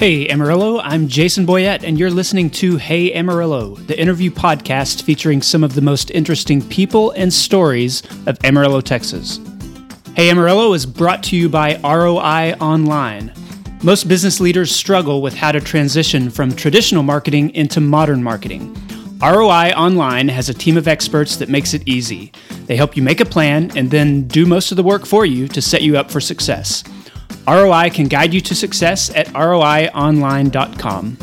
Hey Amarillo, I'm Jason Boyette, and you're listening to Hey Amarillo, the interview podcast featuring some of the most interesting people and stories of Amarillo, Texas. Hey Amarillo is brought to you by ROI Online. Most business leaders struggle with how to transition from traditional marketing into modern marketing. ROI Online has a team of experts that makes it easy. They help you make a plan and then do most of the work for you to set you up for success. ROI can guide you to success at roionline.com.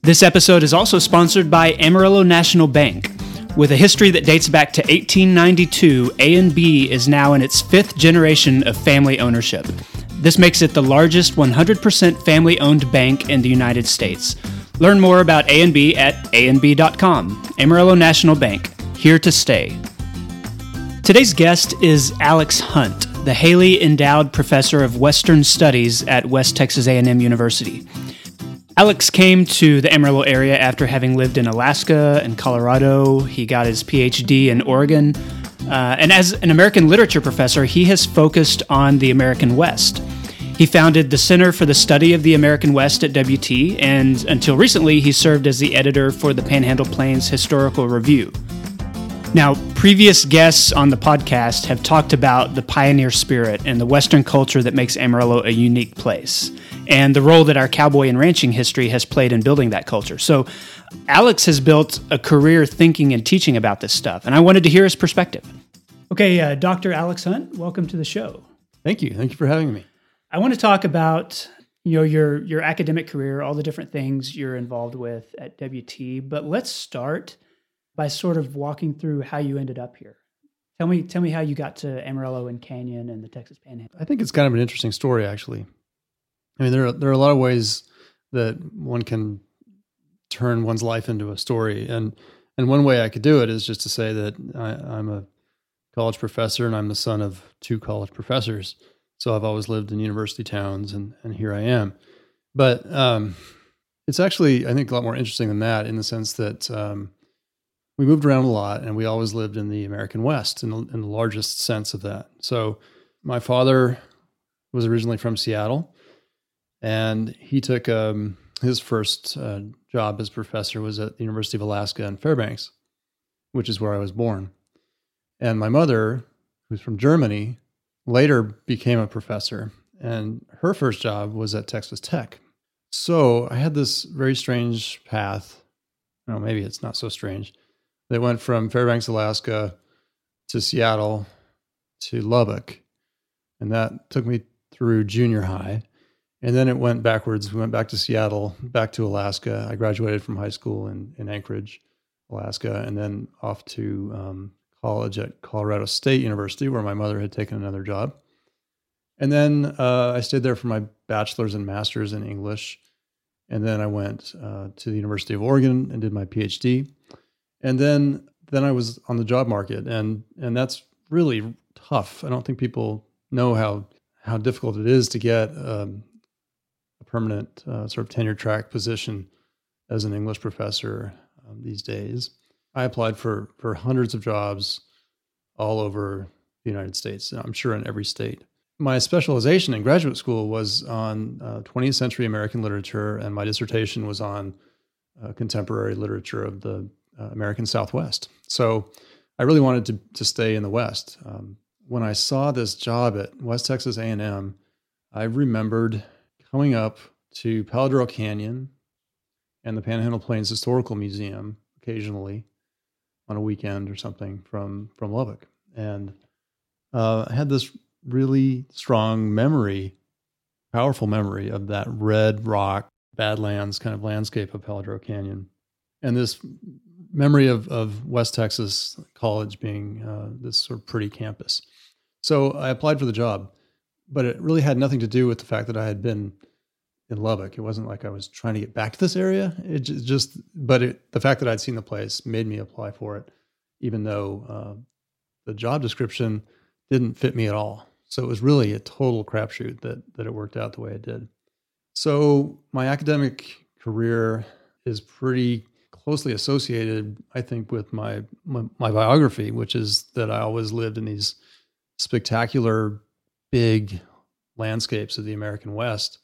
This episode is also sponsored by Amarillo National Bank. With a history that dates back to 1892, ANB is now in its fifth generation of family ownership. This makes it the largest 100% family-owned bank in the United States. Learn more about ANB at anb.com. Amarillo National Bank, here to stay. Today's guest is Alex Hunt, the Haley Endowed Professor of Western Studies at West Texas A&M University. Alex came to the Amarillo area after having lived in Alaska and Colorado. He got his PhD in Oregon. Uh, and as an American literature professor, he has focused on the American West. He founded the Center for the Study of the American West at WT, and until recently, he served as the editor for the Panhandle Plains Historical Review. Now, previous guests on the podcast have talked about the pioneer spirit and the Western culture that makes Amarillo a unique place, and the role that our cowboy and ranching history has played in building that culture. So, Alex has built a career thinking and teaching about this stuff, and I wanted to hear his perspective. Okay, uh, Dr. Alex Hunt, welcome to the show. Thank you. Thank you for having me. I want to talk about you know your your academic career, all the different things you're involved with at WT, but let's start by sort of walking through how you ended up here. Tell me, tell me how you got to Amarillo and Canyon and the Texas Panhandle. I think it's kind of an interesting story, actually. I mean, there are, there are a lot of ways that one can turn one's life into a story, and and one way I could do it is just to say that I, I'm a college professor and I'm the son of two college professors. So I've always lived in university towns, and and here I am. But um, it's actually, I think, a lot more interesting than that in the sense that um, we moved around a lot and we always lived in the American West in the, in the largest sense of that. So my father was originally from Seattle and he took um, his first uh, job as professor was at the University of Alaska in Fairbanks, which is where I was born. And my mother, who's from Germany, later became a professor and her first job was at Texas Tech. So I had this very strange path. No, maybe it's not so strange they went from Fairbanks, Alaska to Seattle to Lubbock. And that took me through junior high. And then it went backwards. We went back to Seattle, back to Alaska. I graduated from high school in, in Anchorage, Alaska, and then off to um, college at Colorado State University, where my mother had taken another job. And then uh, I stayed there for my bachelor's and master's in English. And then I went uh, to the University of Oregon and did my PhD and then then I was on the job market, and and that's really tough. I don't think people know how how difficult it is to get um, a permanent uh, sort of tenure track position as an English professor um, these days. I applied for for hundreds of jobs all over the United States. I'm sure in every state. My specialization in graduate school was on uh, 20th century American literature, and my dissertation was on uh, contemporary literature of the uh, American Southwest. So I really wanted to, to stay in the West. Um, when I saw this job at West Texas A&M, I remembered coming up to Palo Duro Canyon and the Panhandle Plains Historical Museum occasionally on a weekend or something from from Lubbock, and uh, I had this really strong memory, powerful memory of that red rock Badlands kind of landscape of Palo Duro Canyon, and this memory of, of West Texas College being uh, this sort of pretty campus. So I applied for the job, but it really had nothing to do with the fact that I had been in Lubbock. It wasn't like I was trying to get back to this area. It just, but it, the fact that I'd seen the place made me apply for it, even though uh, the job description didn't fit me at all. So it was really a total crapshoot that that it worked out the way it did. So my academic career is pretty closely associated, I think, with my, my, my biography, which is that I always lived in these spectacular, big landscapes of the American West.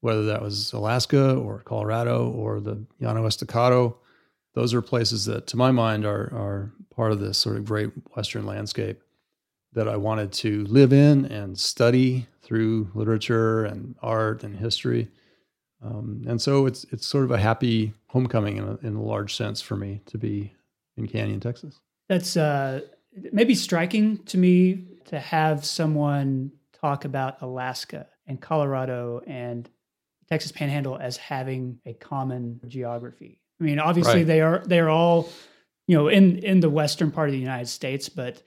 whether that was Alaska or Colorado or the Llano Estacado. Those are places that, to my mind, are, are part of this sort of great Western landscape that I wanted to live in and study through literature and art and history. Um, and so it's it's sort of a happy homecoming in a, in a large sense for me to be in Canyon, Texas. That's uh, maybe striking to me to have someone talk about Alaska and Colorado and Texas Panhandle as having a common geography. I mean, obviously right. they are they are all, you know, in in the western part of the United States, but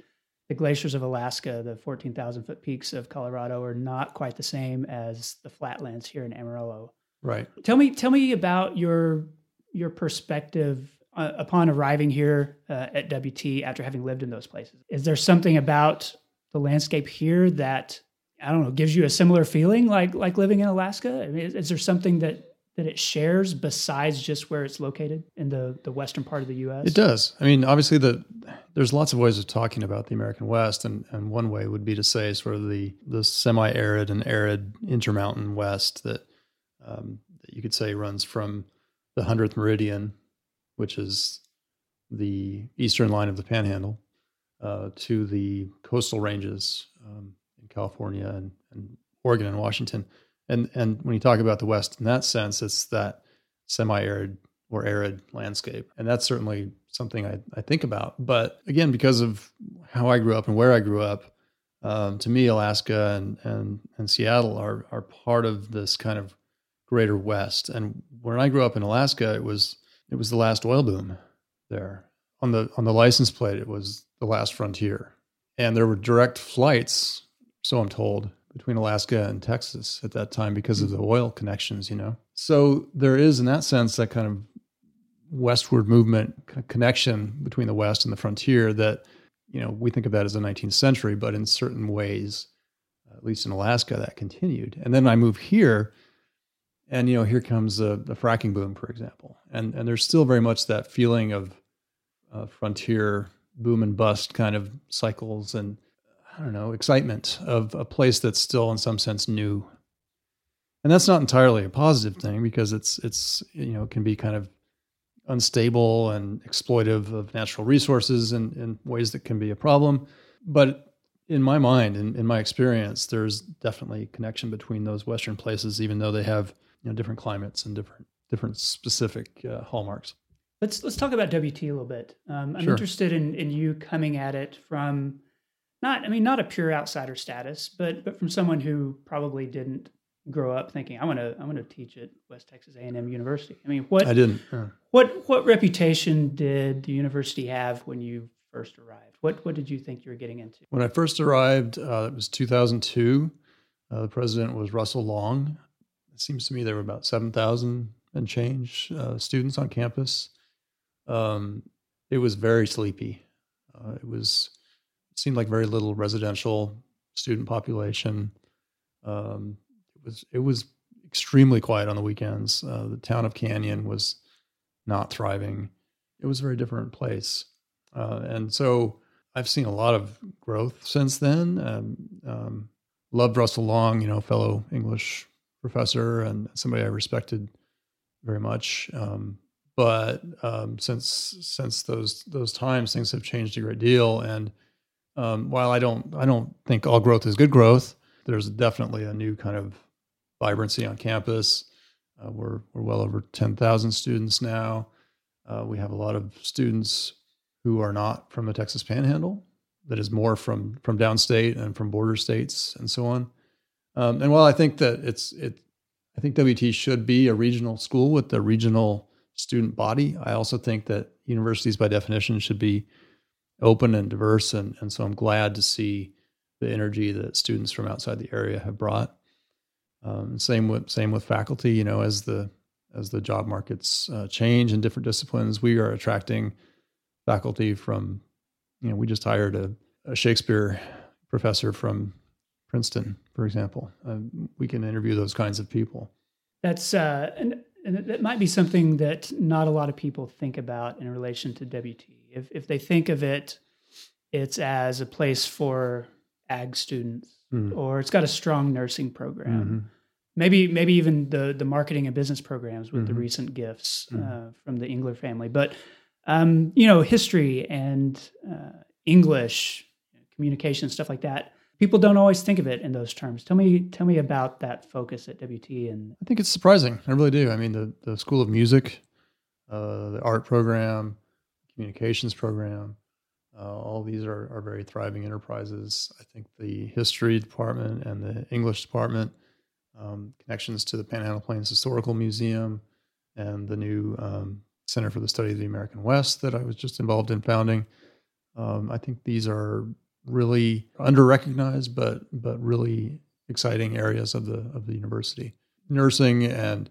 the glaciers of Alaska, the 14,000 foot peaks of Colorado are not quite the same as the flatlands here in Amarillo. Right. Tell me tell me about your your perspective uh, upon arriving here uh, at WT after having lived in those places. Is there something about the landscape here that I don't know gives you a similar feeling like like living in Alaska? I mean, is, is there something that that it shares besides just where it's located in the the western part of the U.S.? It does. I mean, obviously, the there's lots of ways of talking about the American West, and and one way would be to say sort of the the semi-arid and arid intermountain West that um, that you could say runs from the hundredth meridian, which is the eastern line of the Panhandle, uh, to the coastal ranges um, in California and, and Oregon and Washington and and when you talk about the West in that sense, it's that semi-arid or arid landscape, and that's certainly something I, I think about. But again, because of how I grew up and where I grew up, um, to me, Alaska and and and Seattle are are part of this kind of greater West. And when I grew up in Alaska, it was it was the last oil boom there. On the on the license plate, it was the last frontier, and there were direct flights, so I'm told, between Alaska and Texas at that time because of the oil connections, you know. So there is, in that sense, that kind of westward movement connection between the West and the frontier that, you know, we think of that as the 19th century, but in certain ways, at least in Alaska, that continued. And then I move here, and you know, here comes the, the fracking boom, for example, and and there's still very much that feeling of uh, frontier boom and bust kind of cycles and I don't know, excitement of a place that's still in some sense new. And that's not entirely a positive thing because it's it's you know, can be kind of unstable and exploitive of natural resources in, in ways that can be a problem. But in my mind, in, in my experience, there's definitely a connection between those Western places, even though they have you know different climates and different different specific uh, hallmarks. Let's let's talk about WT a little bit. Um, I'm sure. interested in in you coming at it from not I mean not a pure outsider status, but but from someone who probably didn't grow up thinking I want to I want to teach at West Texas A&M University. I mean, what I didn't. What what reputation did the university have when you first arrived? What what did you think you were getting into? When I first arrived, uh, it was 2002. Uh, the president was Russell Long. It seems to me there were about 7,000 and change uh, students on campus. Um, it was very sleepy. Uh, it was seemed like very little residential student population. Um, it was it was extremely quiet on the weekends. Uh, the town of Canyon was not thriving. It was a very different place, uh, and so I've seen a lot of growth since then. Um, um, loved Russell Long, you know, fellow English professor and somebody I respected very much. Um, but um, since since those those times, things have changed a great deal, and um, while I don't I don't think all growth is good growth, there's definitely a new kind of vibrancy on campus. Uh, we're we're well over ten thousand students now. Uh, we have a lot of students who are not from the Texas Panhandle. That is more from from downstate and from border states and so on. Um, and while I think that it's it, I think WT should be a regional school with a regional student body. I also think that universities, by definition, should be open and diverse. And, and so I'm glad to see the energy that students from outside the area have brought. Um, same with same with faculty. You know, as the as the job markets uh, change in different disciplines, we are attracting faculty from. You know, we just hired a, a Shakespeare professor from Princeton, for example. Uh, we can interview those kinds of people. That's uh, and, and that might be something that not a lot of people think about in relation to WT if if they think of it, it's as a place for ag students, mm-hmm. or it's got a strong nursing program. Mm-hmm. maybe maybe even the the marketing and business programs with the Mhm. recent gifts Mhm. uh, from the Engler family. But um, you know, history and uh, English communication stuff like that. People don't always think of it in those terms. Tell me, tell me about that focus at WT and I think it's surprising. I really do. I mean, the, the School of Music, uh, the art program, communications program, uh, all these are, are very thriving enterprises. I think the history department and the English department, um, connections to the Panhandle Plains Historical Museum, and the new um, Center for the Study of the American West that I was just involved in founding. Um, I think these are really under recognized, but but really exciting areas of the of the university. Nursing and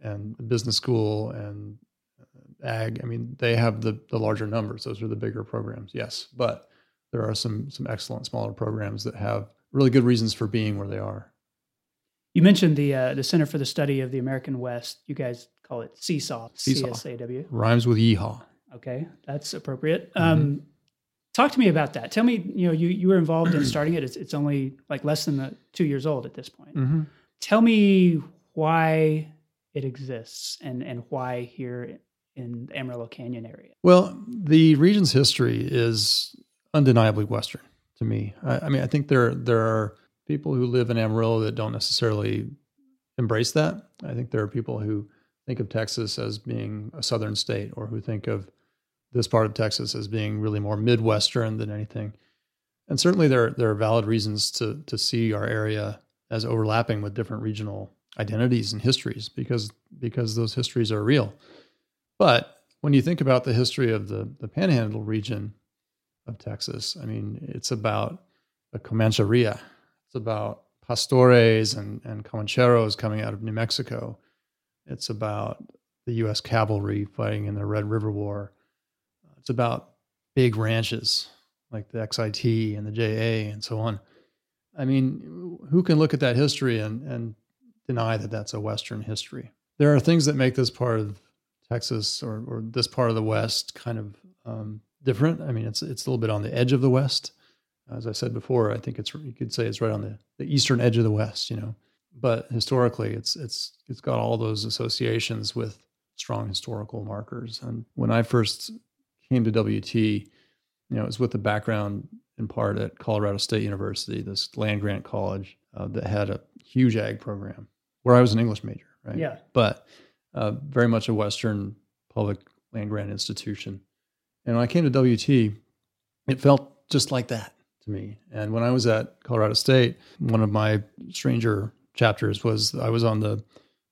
and the business school and uh, ag. I mean, they have the the larger numbers. Those are the bigger programs. Yes, but there are some some excellent smaller programs that have really good reasons for being where they are. you mentioned the uh, the Center for the Study of the American West. You guys call it CSAW, CSAW. CSAW. Rhymes with yeehaw. Okay, that's appropriate. Mm-hmm. Um, talk to me about that. Tell me, you know, you you were involved in starting it. It's it's only like less than the, two years old at this point. Mm-hmm. Tell me why it exists and and why here in the Amarillo Canyon area. Well, the region's history is undeniably Western to me. I, I mean, I think there there are people who live in Amarillo that don't necessarily embrace that. I think there are people who think of Texas as being a southern state, or who think of this part of Texas as being really more midwestern than anything. And certainly, there there are valid reasons to to see our area as overlapping with different regional identities and histories because because those histories are real. But when you think about the history of the, the panhandle region of Texas, I mean, it's about the Comancheria. It's about pastores and, and comancheros coming out of New Mexico. It's about the U.S. cavalry fighting in the Red River War. It's about big ranches like the XIT and the JA and so on. I mean, who can look at that history and, and deny that that's a Western history? There are things that make this part of Texas or, or this part of the West kind of um, different. I mean, it's it's a little bit on the edge of the West. As I said before, I think it's you could say it's right on the, the eastern edge of the West. You know, but historically, it's it's it's got all those associations with strong historical markers. And when I first came to WT, you know, it was with the background in part at Colorado State University, this land grant college uh, that had a huge ag program where I was an English major, right? Yeah. But uh, very much a Western public land grant institution. And when I came to WT, it felt just like that to me. And when I was at Colorado State, one of my stranger chapters was I was on the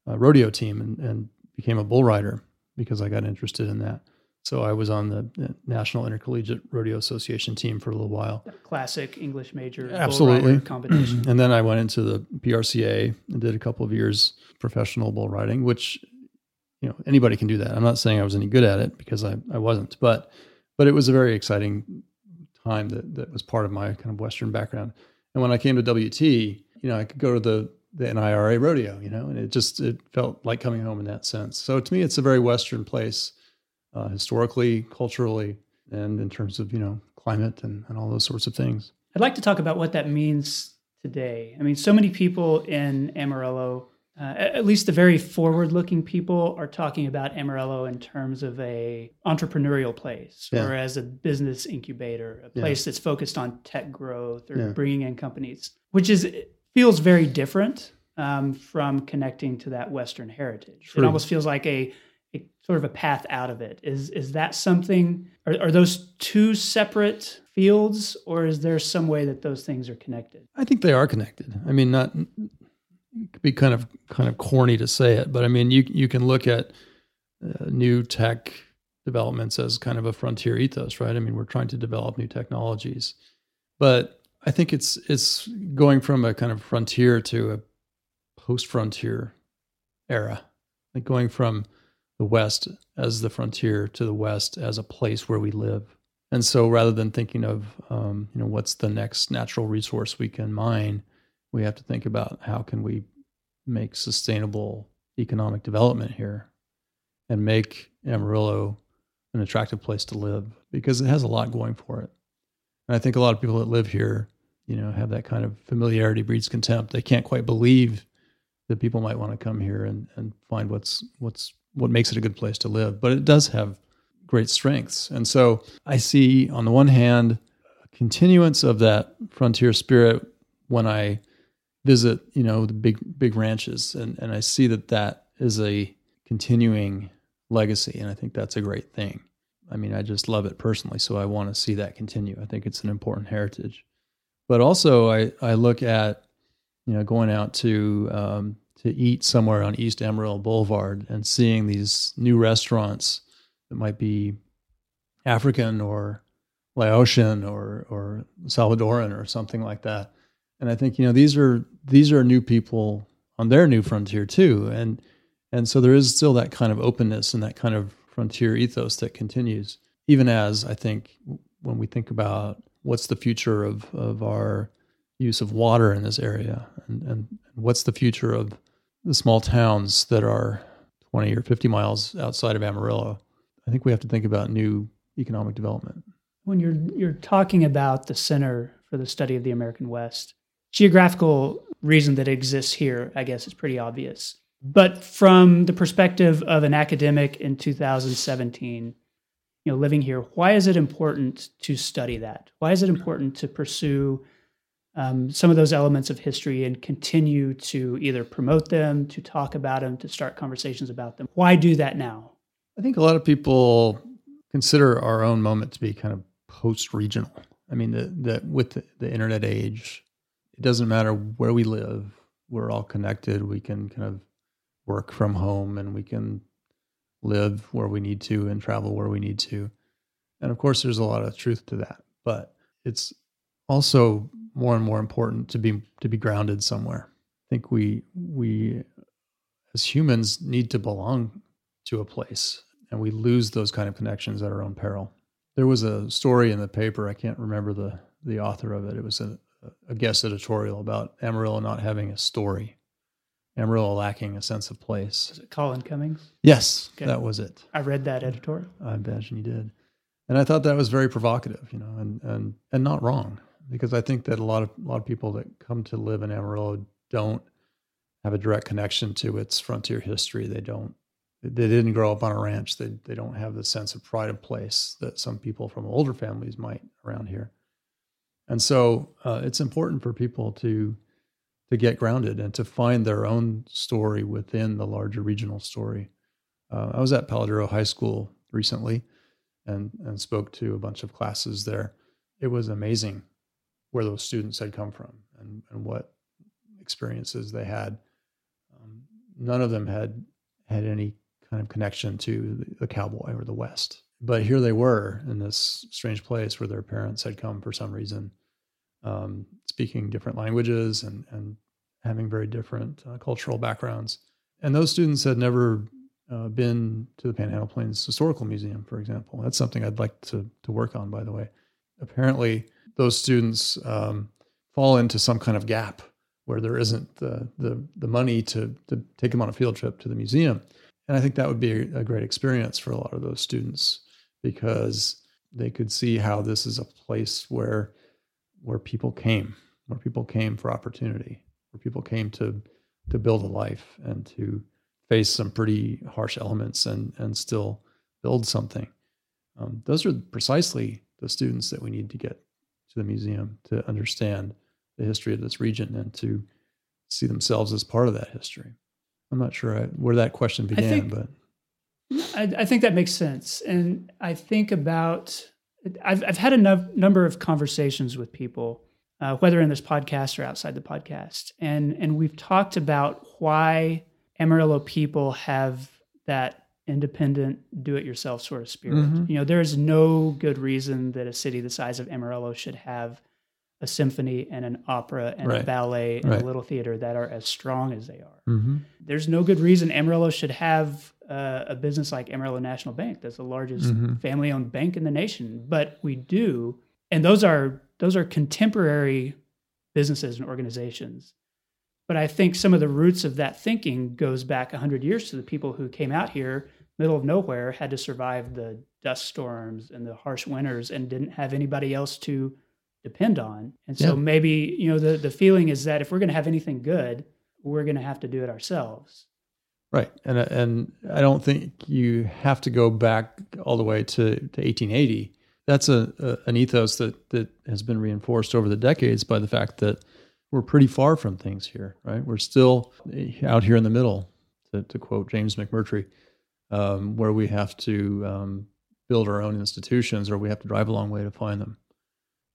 uh, rodeo team and, and became a bull rider because I got interested in that. So I was on the National Intercollegiate Rodeo Association team for a little while. Classic English major Absolutely. combination. And then I went into the PRCA and did a couple of years professional bull riding, which you know anybody can do that. I'm not saying I was any good at it because I, I wasn't, but but it was a very exciting time that that was part of my kind of Western background. And when I came to WT, you know, I could go to the the NIRA rodeo, you know, and it just it felt like coming home in that sense. So to me, it's a very Western place, uh, historically, culturally, and in terms of you know climate and, and all those sorts of things. I'd like to talk about what that means today. I mean, so many people in Amarillo, uh, at least the very forward-looking people, are talking about Amarillo in terms of a entrepreneurial place Yeah. or as a business incubator, a Yeah. place that's focused on tech growth or Yeah. bringing in companies, which is feels very different um, from connecting to that Western heritage. It almost feels like a sort of a path out of it. Is is that something? Are, are those two separate fields, or is there some way that those things are connected? I think they are connected. I mean, not it could be kind of kind of corny to say it, but I mean, you you can look at uh, new tech developments as kind of a frontier ethos, right? I mean, we're trying to develop new technologies, but I think it's it's going from a kind of frontier to a post-frontier era, like going from the West as the frontier to the West as a place where we live. And so, rather than thinking of, um, you know, what's the next natural resource we can mine, we have to think about how can we make sustainable economic development here, and make Amarillo an attractive place to live because it has a lot going for it. And I think a lot of people that live here, you know, have that kind of familiarity breeds contempt. They can't quite believe that people might want to come here and, and find what's what's what makes it a good place to live. But it does have great strengths. And so I see on the one hand a continuance of that frontier spirit when I visit, you know, the big big ranches and, and I see that that is a continuing legacy and I think that's a great thing. I mean, I just love it personally, so I want to see that continue. I think it's an important heritage. But also I I look at you know, going out to um, to eat somewhere on East Amarillo Boulevard and seeing these new restaurants that might be African or Laotian or or Salvadoran or something like that. And I think you know these are these are new people on their new frontier too, and and so there is still that kind of openness and that kind of frontier ethos that continues, even as I think when we think about what's the future of of our use of water in this area and, and what's the future of the small towns that are 20 or 50 miles outside of Amarillo. I think we have to think about new economic development. When you're you're talking about the Center for the Study of the American West, geographical reason that exists here, I guess, is pretty obvious. But from the perspective of an academic in 2017, you know, living here, why is it important to study that? Why is it important to pursue um, some of those elements of history and continue to either promote them, to talk about them, to start conversations about them. Why do that now? I think a lot of people consider our own moment to be kind of post regional. I mean, that with the, the internet age, it doesn't matter where we live, we're all connected. We can kind of work from home and we can live where we need to and travel where we need to. And of course, there's a lot of truth to that, but it's also more and more important to be to be grounded somewhere. I think we we as humans need to belong to a place and we lose those kind of connections at our own peril. There was a story in the paper, I can't remember the the author of it. It was a, a guest editorial about Amarillo not having a story. Amarillo lacking a sense of place. Was it Colin Cummings? Yes, okay. that was it. I read that editorial. I imagine you did. And I thought that was very provocative, you know, and and and not wrong because I think that a lot of a lot of people that come to live in Amarillo don't have a direct connection to its frontier history. They don't. They didn't grow up on a ranch. They they don't have the sense of pride of place that some people from older families might around here. And so uh, it's important for people to to get grounded and to find their own story within the larger regional story. Uh, I was at Palo Duro High School recently and and spoke to a bunch of classes there. It was amazing where those students had come from and, and what experiences they had. Um, none of them had had any kind of connection to the, the, cowboy or the West. But here they were in this strange place where their parents had come for some reason, um, speaking different languages and, and having very different uh, cultural backgrounds. And those students had never uh, been to the Panhandle Plains Historical Museum, for example. That's something I'd like to, to work on, by the way. Apparently, those students um, fall into some kind of gap where there isn't the, the, the money to, to take them on a field trip to the museum. And I think that would be a, great experience for a lot of those students because they could see how this is a place where where people came, where people came for opportunity, where people came to to build a life and to face some pretty harsh elements and and still build something. Um, those are precisely the students that we need to get to the museum to understand the history of this region and to see themselves as part of that history. I'm not sure I, where that question began, think, but I, I, think that makes sense. And I think about I've I've had a no, number of conversations with people, uh, whether in this podcast or outside the podcast, and and we've talked about why Amarillo people have that independent, do it yourself sort of spirit. Mm-hmm. You know, there is no good reason that a city the size of Amarillo should have a symphony and an opera and right. a ballet and right. a little theater that are as strong as they are. Mm-hmm. There's no good reason Amarillo should have uh, a business like Amarillo National Bank that's the largest mm-hmm. family-owned bank in the nation, but we do and those are those are contemporary businesses and organizations but I think some of the roots of that thinking goes back 100 years to the people who came out here, middle of nowhere, had to survive the dust storms and the harsh winters and didn't have anybody else to depend on. And so yeah. maybe, you know, the, the feeling is that if we're going to have anything good, we're going to have to do it ourselves. Right, and and I don't think you have to go back all the way to, to 1880. That's a, a an ethos that that has been reinforced over the decades by the fact that we're pretty far from things here. Right, we're still out here in the middle, to, to quote James McMurtry, um, where we have to um, build our own institutions or we have to drive a long way to find them.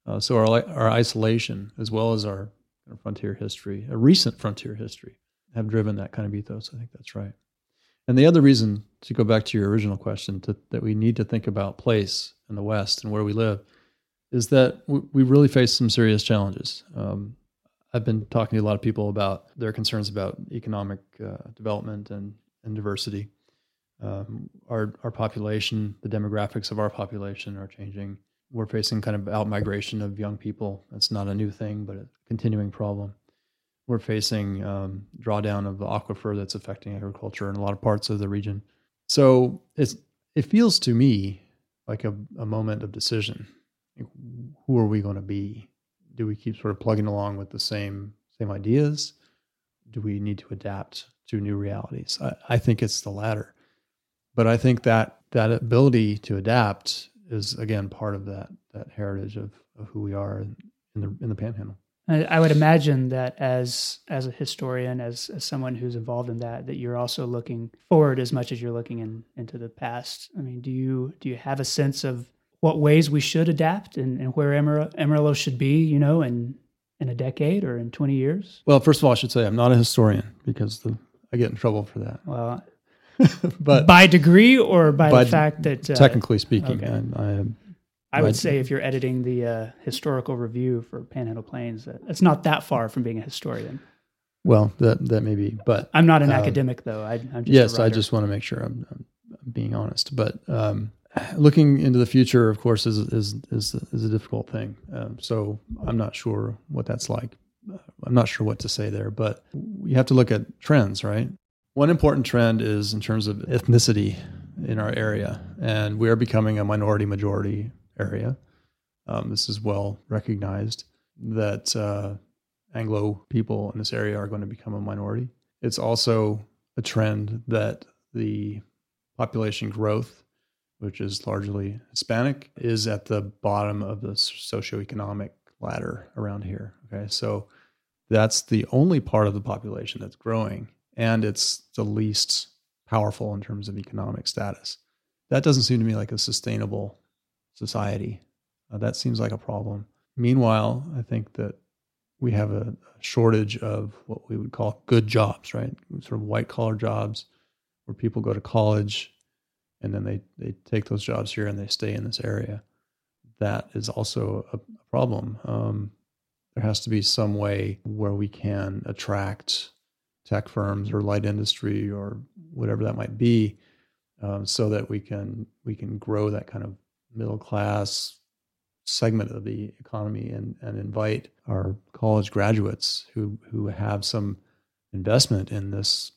Uh, so our our isolation, as well as our, our frontier history, a recent frontier history, have driven that kind of ethos. I think that's right. And the other reason to go back to your original question to, that we need to think about place in the West and where we live is that we, we really face some serious challenges. Um, I've been talking to a lot of people about their concerns about economic uh, development and, and diversity. Um, our our population, the demographics of our population are changing. We're facing kind of out migration of young people. That's not a new thing, but a continuing problem we're facing um, drawdown of the aquifer that's affecting agriculture in a lot of parts of the region. So it's, it feels to me like a, a moment of decision. Who are we going to be? Do we keep sort of plugging along with the same same ideas? Do we need to adapt to new realities? I, I think it's the latter. But I think that that ability to adapt is again part of that that heritage of, of who we are in, the in the panhandle. I would imagine that as as a historian, as, as someone who's involved in that, that you're also looking forward as much as you're looking in, into the past. I mean, do you do you have a sense of what ways we should adapt and, and where Amarillo should be, you know, in in a decade or in 20 years? Well, first of all, I should say I'm not a historian because the, I get in trouble for that. Well, but by degree or by, by the fact that uh, technically speaking, okay. I, I I would say if you're editing the uh, historical review for Panhandle Plains, uh, it's not that far from being a historian. Well, that that may be, but I'm not an uh, academic though. I, am yes, I just want to make sure I'm, I'm being honest. But um, looking into the future, of course, is is is, is a difficult thing. Um, so I'm not sure what that's like. I'm not sure what to say there, but you have to look at trends, right? One important trend is in terms of ethnicity in our area, and we are becoming a minority majority area. Um, this is well recognized that uh, Anglo people in this area are going to become a minority. It's also a trend that the population growth, which is largely Hispanic, is at the bottom of the socioeconomic ladder around here. Okay, so that's the only part of the population that's growing, and it's the least powerful in terms of economic status. That doesn't seem to me like a sustainable society. Uh, that seems like a problem. Meanwhile, I think that we have a shortage of what we would call good jobs, right? Sort of white collar jobs where people go to college and then they, they take those jobs here and they stay in this area. That is also a, problem. Um, there has to be some way where we can attract tech firms or light industry or whatever that might be um, so that we can we can grow that kind of middle class segment of the economy and, and invite our college graduates who who have some investment in this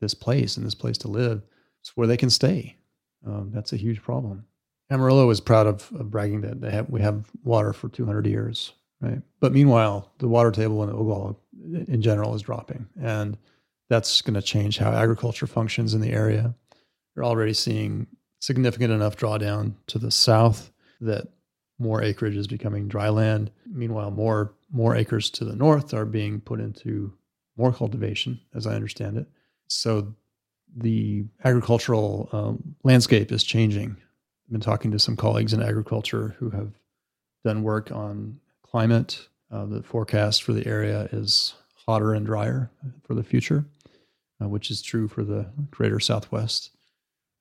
this place and this place to live where they can stay. Um, that's a huge problem. Amarillo is proud of, of bragging that they have we have water for 200 years, right? But meanwhile, the water table in Ogallala in general is dropping, and that's going to change how agriculture functions in the area. You're already seeing significant enough drawdown to the south that more acreage is becoming dry land. Meanwhile, more more acres to the north are being put into more cultivation, as I understand it. So the agricultural um, landscape is changing. I've been talking to some colleagues in agriculture who have done work on climate. Uh, the forecast for the area is hotter and drier for the future, uh, which is true for the greater Southwest.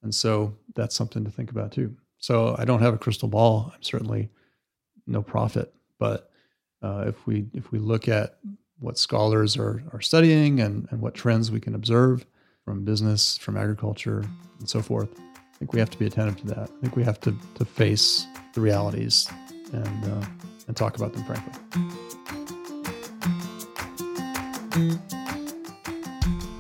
And so that's something to think about too. So I don't have a crystal ball. I'm certainly no prophet, but uh, if we if we look at what scholars are are studying and and what trends we can observe from business, from agriculture, and so forth, I think we have to be attentive to that. I think we have to to face the realities and uh, and talk about them frankly.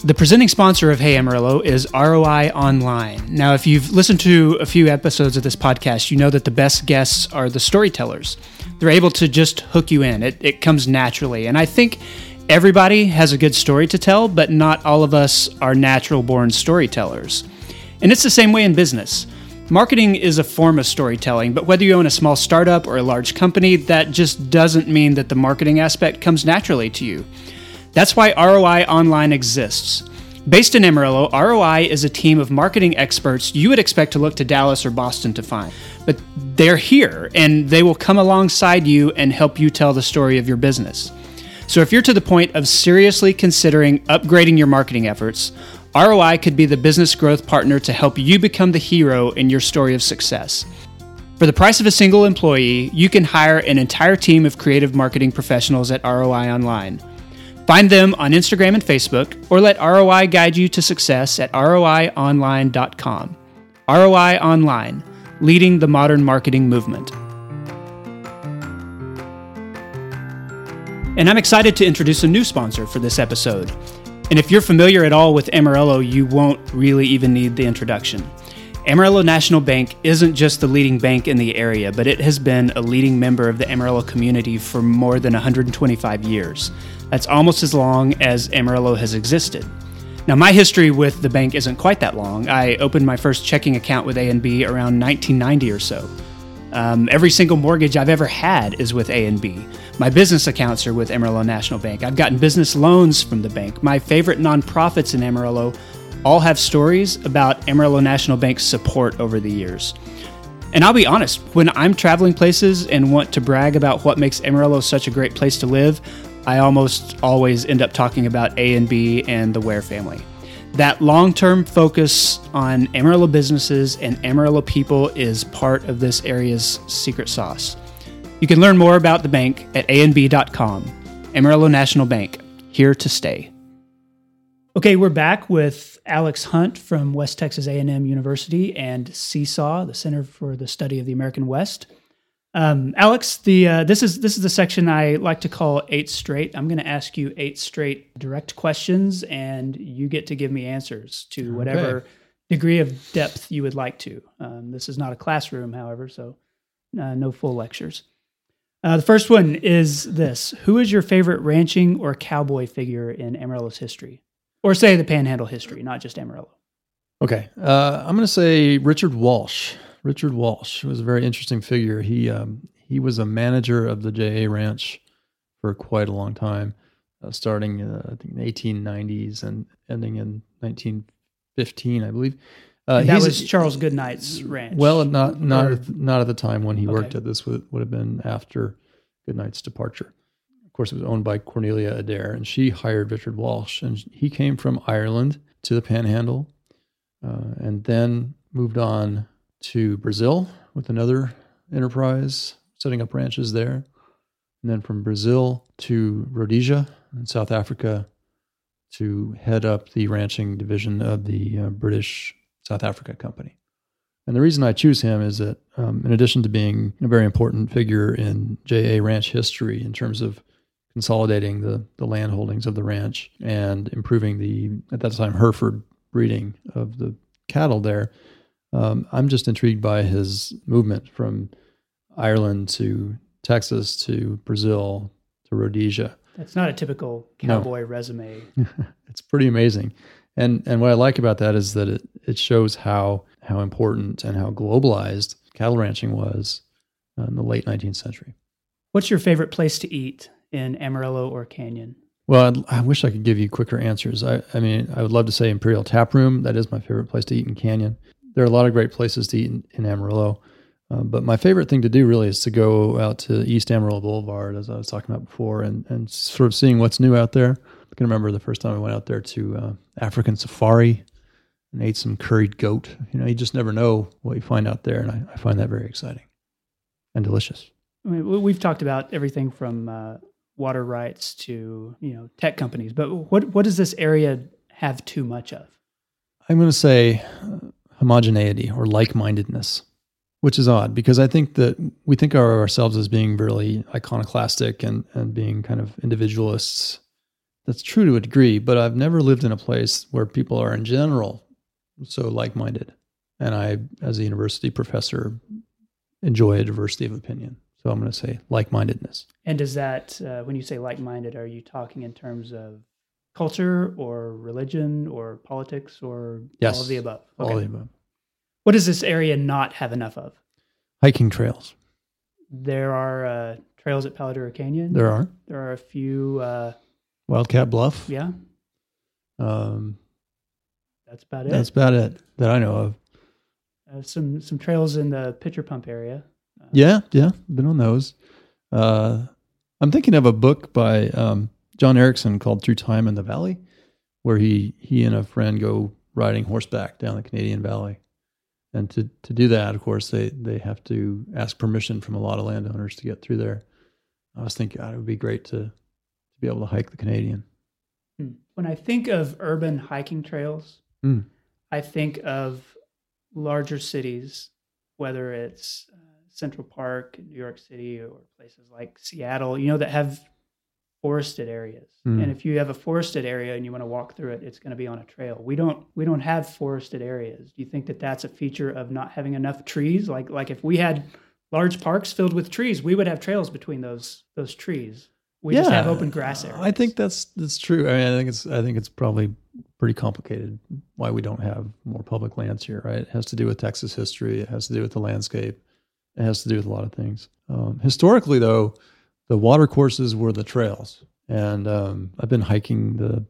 The presenting sponsor of Hey Amarillo is ROI Online. Now, if you've listened to a few episodes of this podcast, you know that the best guests are the storytellers. They're able to just hook you in, it, it comes naturally. And I think Everybody has a good story to tell, but not all of us are natural born storytellers. And it's the same way in business. Marketing is a form of storytelling, but whether you own a small startup or a large company, that just doesn't mean that the marketing aspect comes naturally to you. That's why ROI Online exists. Based in Amarillo, ROI is a team of marketing experts you would expect to look to Dallas or Boston to find. But they're here and they will come alongside you and help you tell the story of your business. So if you're to the point of seriously considering upgrading your marketing efforts, ROI could be the business growth partner to help you become the hero in your story of success. For the price of a single employee, you can hire an entire team of creative marketing professionals at ROI Online. Find them on Instagram and Facebook, or let ROI guide you to success at roionline.com. ROI Online, leading the modern marketing movement. And I'm excited to introduce a new sponsor for this episode. And if you're familiar at all with Amarillo, you won't really even need the introduction. Amarillo National Bank isn't just the leading bank in the area, but it has been a leading member of the Amarillo community for more than 125 years. That's almost as long as Amarillo has existed. Now, my history with the bank isn't quite that long. I opened my first checking account with ANB around 1990 or so. Um, every single mortgage I've ever had is with ANB. My business accounts are with Amarillo National Bank. I've gotten business loans from the bank. My favorite nonprofits in Amarillo all have stories about Amarillo National Bank's support over the years. And I'll be honest, when I'm traveling places and want to brag about what makes Amarillo such a great place to live, I almost always end up talking about ANB and the Ware family. That long term focus on Amarillo businesses and Amarillo people is part of this area's secret sauce. You can learn more about the bank at anb.com. Amarillo National Bank, here to stay. Okay, we're back with Alex Hunt from West Texas A&M University and CSAW, the Center for the Study of the American West. Um, Alex, the uh, this is this is the section I like to call eight straight. I'm going to ask you eight straight direct questions, and you get to give me answers to whatever okay. degree of depth you would like to. Um, this is not a classroom, however, so uh, no full lectures. Uh, the first one is this: Who is your favorite ranching or cowboy figure in Amarillo's history, or say the Panhandle history, not just Amarillo? Okay, uh, I'm going to say Richard Walsh. Richard Walsh was a very interesting figure. He um, he was a manager of the JA Ranch for quite a long time, uh, starting uh, I think in the 1890s and ending in 1915, I believe. Uh, that was Charles Goodnight's ranch. Well, not not at, not at the time when he okay. worked at this. Would would have been after Goodnight's departure. Of course, it was owned by Cornelia Adair, and she hired Richard Walsh, and he came from Ireland to the Panhandle, uh, and then moved on to Brazil with another enterprise, setting up ranches there. And then from Brazil to Rhodesia in South Africa to head up the ranching division of the uh, British South Africa Company. And the reason I choose him is that, um, in addition to being a very important figure in JA ranch history in terms of consolidating the, the land holdings of the ranch and improving the, at that time, Hereford breeding of the cattle there, um, I'm just intrigued by his movement from Ireland to Texas to Brazil to Rhodesia. That's not a typical cowboy no. resume. it's pretty amazing. And and what I like about that is that it, it shows how how important and how globalized cattle ranching was in the late 19th century. What's your favorite place to eat in Amarillo or Canyon? Well, I'd, i wish I could give you quicker answers. I, I mean, I would love to say Imperial Tap Room. That is my favorite place to eat in Canyon there are a lot of great places to eat in, in Amarillo. Uh, but my favorite thing to do really is to go out to East Amarillo Boulevard, as I was talking about before, and, and sort of seeing what's new out there. I can remember the first time I went out there to uh, African Safari and ate some curried goat. You know, you just never know what you find out there, and I, I find that very exciting and delicious. I mean, we've talked about everything from uh, water rights to you know tech companies, but what what does this area have too much of? I'm going to say uh, homogeneity or like-mindedness, which is odd because I think that we think of ourselves as being really iconoclastic and, and being kind of individualists. That's true to a degree, but I've never lived in a place where people are in general so like-minded. And I, as a university professor, enjoy a diversity of opinion. So I'm going to say like mindedness. And does that, uh, when you say like minded, are you talking in terms of culture or religion or politics or Yes. all of the above? All of the above. What does this area not have enough of? Hiking trails. There are uh, trails at Palo Duro Canyon. There are There are a few. Uh, Wildcat Bluff. yeah, Um, that's about it. that's about it that I know of. uh, some some trails in the Pitcher Pump area. Uh, Yeah, yeah, been on those. Uh, I'm thinking of a book by um, John Erickson called "Through Time and the Valley," where he he and a friend go riding horseback down the Canadian Valley, and to to do that, of course, they they have to ask permission from a lot of landowners to get through there. I was thinking, God, it would be great to be able to hike the Canadian. Hmm. When I think of urban hiking trails, Hmm. I think of larger cities, whether it's uh, Central Park, in New York City, or places like Seattle, you know, that have forested areas. Hmm. And if you have a forested area and you want to walk through it, it's going to be on a trail. We don't we don't have forested areas. Do you think that that's a feature of not having enough trees? Like like if we had large parks filled with trees, we would have trails between those those trees. We just have open grass areas. I think that's that's true. I mean, I think it's I think it's probably pretty complicated why we don't have more public lands here. Right? It has to do with Texas history. It has to do with the landscape. It has to do with a lot of things. Um, historically, though, the water courses were the trails, and um, I've been hiking the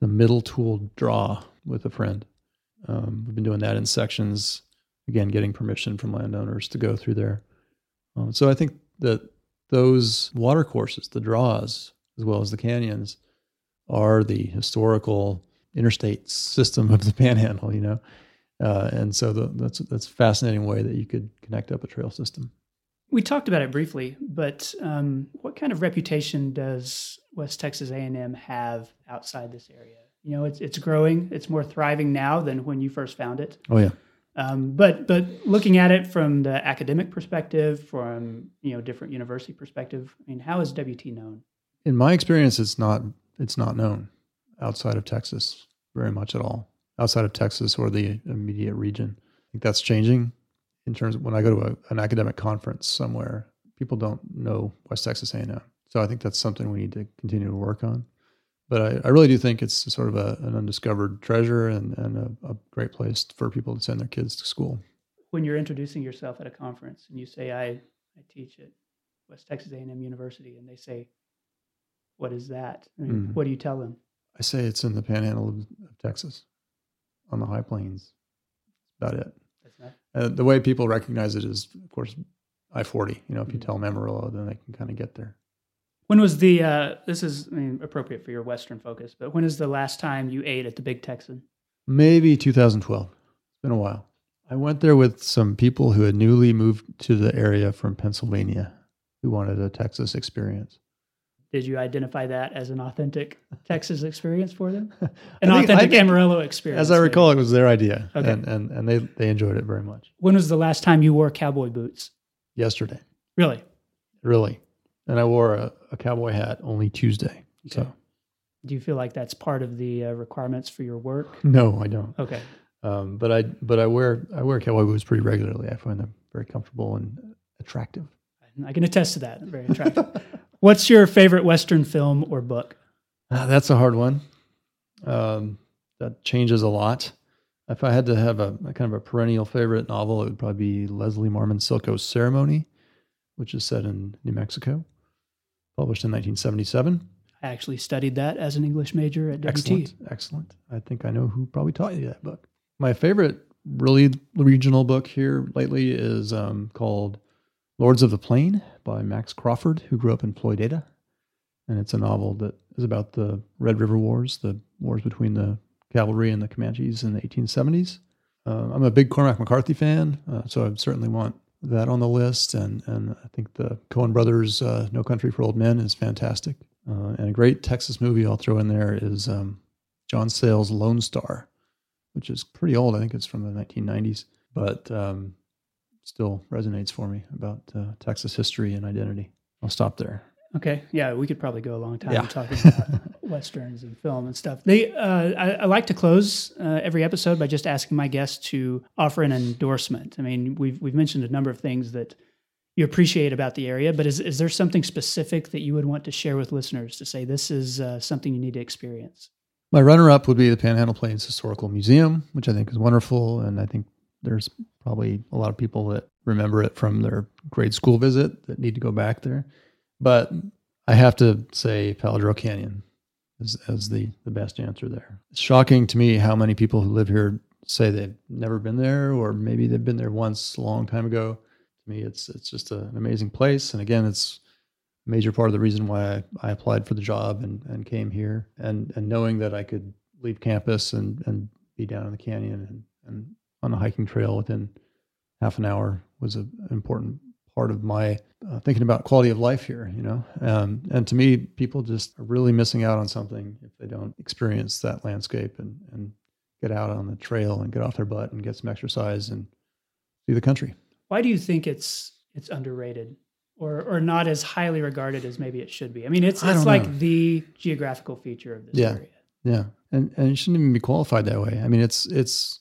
the Middle Tule Draw with a friend. Um, we've been doing that in sections. Again, getting permission from landowners to go through there. Um, so I think that those water courses, the draws, as well as the canyons, are the historical interstate system of the Panhandle. You know, uh, and so the, that's that's a fascinating way that you could connect up a trail system. We talked about it briefly, but um, what kind of reputation does West Texas A&M have outside this area? You know, it's it's growing. It's more thriving now than when you first found it. Oh yeah, Um, but but looking at it from the academic perspective, from you know different university perspective, I mean, how is WT known? in my experience, it's not it's not known outside of Texas very much at all. Outside of Texas or the immediate region, I think that's changing. In terms of when I go to a, an academic conference somewhere, people don't know West Texas A&M. So I think that's something we need to continue to work on. But I, I really do think it's sort of a, an undiscovered treasure and, and a, a great place for people to send their kids to school. When you're introducing yourself at a conference and you say, "I I teach at West Texas A&M University," and they say, "What is that?" I mean, Mhm. What do you tell them? I say it's in the panhandle of, of Texas on the high plains. That's about it. That's not, Uh, the way people recognize it is, of course, I 40. You know, if you Mhm. tell them Amarillo, then they can kind of get there. When was the uh, this is I mean, appropriate for your Western focus, but when is the last time you ate at the Big Texan? Maybe 2012. It's been a while. I went there with some people who had newly moved to the area from Pennsylvania who wanted a Texas experience. Did you identify that as an authentic Texas experience for them? An think- authentic think- Amarillo experience. As I maybe. recall, it was their idea, Okay. and, and, and they, they enjoyed it very much. When was the last time you wore cowboy boots? Yesterday, Really? really. And I wore a, a cowboy hat only Tuesday. So, Do you feel like that's part of the uh, requirements for your work? no, I don't. Okay. Um, but I but I wear I wear cowboy boots pretty regularly. I find them very comfortable and attractive. I can attest to that. Very attractive. What's your favorite Western film or book? Ah, that's a hard one. Um, that changes a lot. If I had to have a, a kind of a perennial favorite novel, it would probably be Leslie Marmon Silko's Ceremony, which is set in New Mexico, published in 1977. I actually studied that as an English major at WT. Excellent, excellent. I think I know who probably taught you that book. My favorite, really regional book here lately is um, called Lords of the Plain by Max Crawford, who grew up in Floydada, and it's a novel that is about the Red River Wars, the wars between the cavalry and the Comanches in the 1870s. Uh, I'm a big Cormac McCarthy fan, uh, so I certainly want that on the list. And and I think the Coen Brothers' uh, No Country for Old Men is fantastic. Uh, and a great Texas movie I'll throw in there is um, John Sayles' Lone Star, which is pretty old. I think it's from the 1990s, but um, still resonates for me about uh, Texas history and identity. I'll stop there. Okay. Yeah, we could probably go a long time Yeah. talking about westerns and film and stuff. They, uh, I, I like to close uh, every episode by just asking my guests to offer an endorsement. I mean, we've we've mentioned a number of things that you appreciate about the area. But is is there something specific that you would want to share with listeners to say this is uh, something you need to experience? My runner-up would be the Panhandle Plains Historical Museum, which I think is wonderful, and I think there's probably a lot of people that remember it from their grade school visit that need to go back there. But I have to say Palo Duro Canyon as, the, the best answer there. It's shocking to me how many people who live here say they've never been there, or maybe they've been there once a long time ago. To me, it's it's just a, an amazing place. And again, it's a major part of the reason why I, I applied for the job and, and came here. And and knowing that I could leave campus and, and be down in the canyon and, and on a hiking trail within half an hour was an important part of my uh, thinking about quality of life here, you know. Um, and to me, people just are really missing out on something if they don't experience that landscape and, and get out on the trail and get off their butt and get some exercise and see the country. Why do you think it's it's underrated or or not as highly regarded as maybe it should be? I mean, it's it's like know. the geographical feature of this yeah. area. Yeah, and and it shouldn't even be qualified that way. I mean, it's it's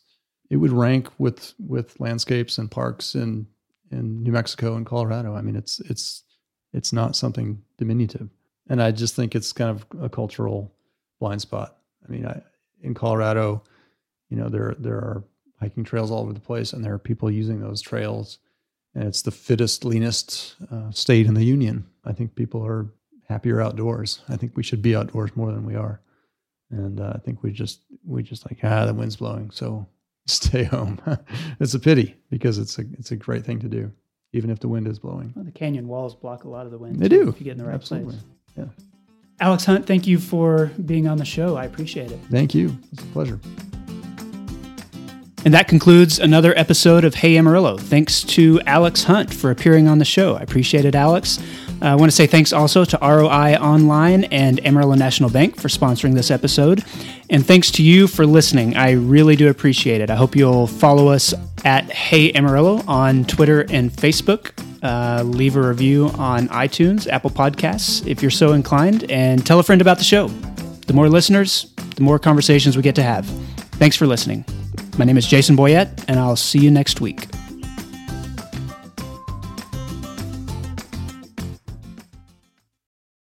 it would rank with with landscapes and parks in in New Mexico and Colorado. I mean, it's it's it's not something diminutive, and I just think it's kind of a cultural blind spot. I mean, I, in Colorado, you know, there there are hiking trails all over the place, and there are people using those trails, and it's the fittest, leanest uh, state in the union. I think people are happier outdoors. I think we should be outdoors more than we are, and uh, I think we just we just like ah the wind's blowing, so stay home. it's a pity because it's a it's a great thing to do, even if the wind is blowing. Well, the canyon walls block a lot of the wind. They do. If you get in the right Absolutely. place. Yeah. Alex Hunt, thank you for being on the show. I appreciate it. Thank you. It's a pleasure. And that concludes another episode of Hey Amarillo. Thanks to Alex Hunt for appearing on the show. I appreciate it, Alex. Uh, I want to say thanks also to ROI Online and Amarillo National Bank for sponsoring this episode. And thanks to you for listening. I really do appreciate it. I hope you'll follow us at Hey Amarillo on Twitter and Facebook. Uh, leave a review on iTunes, Apple Podcasts, if you're so inclined, and tell a friend about the show. The more listeners, the more conversations we get to have. Thanks for listening. My name is Jason Boyett, and I'll see you next week.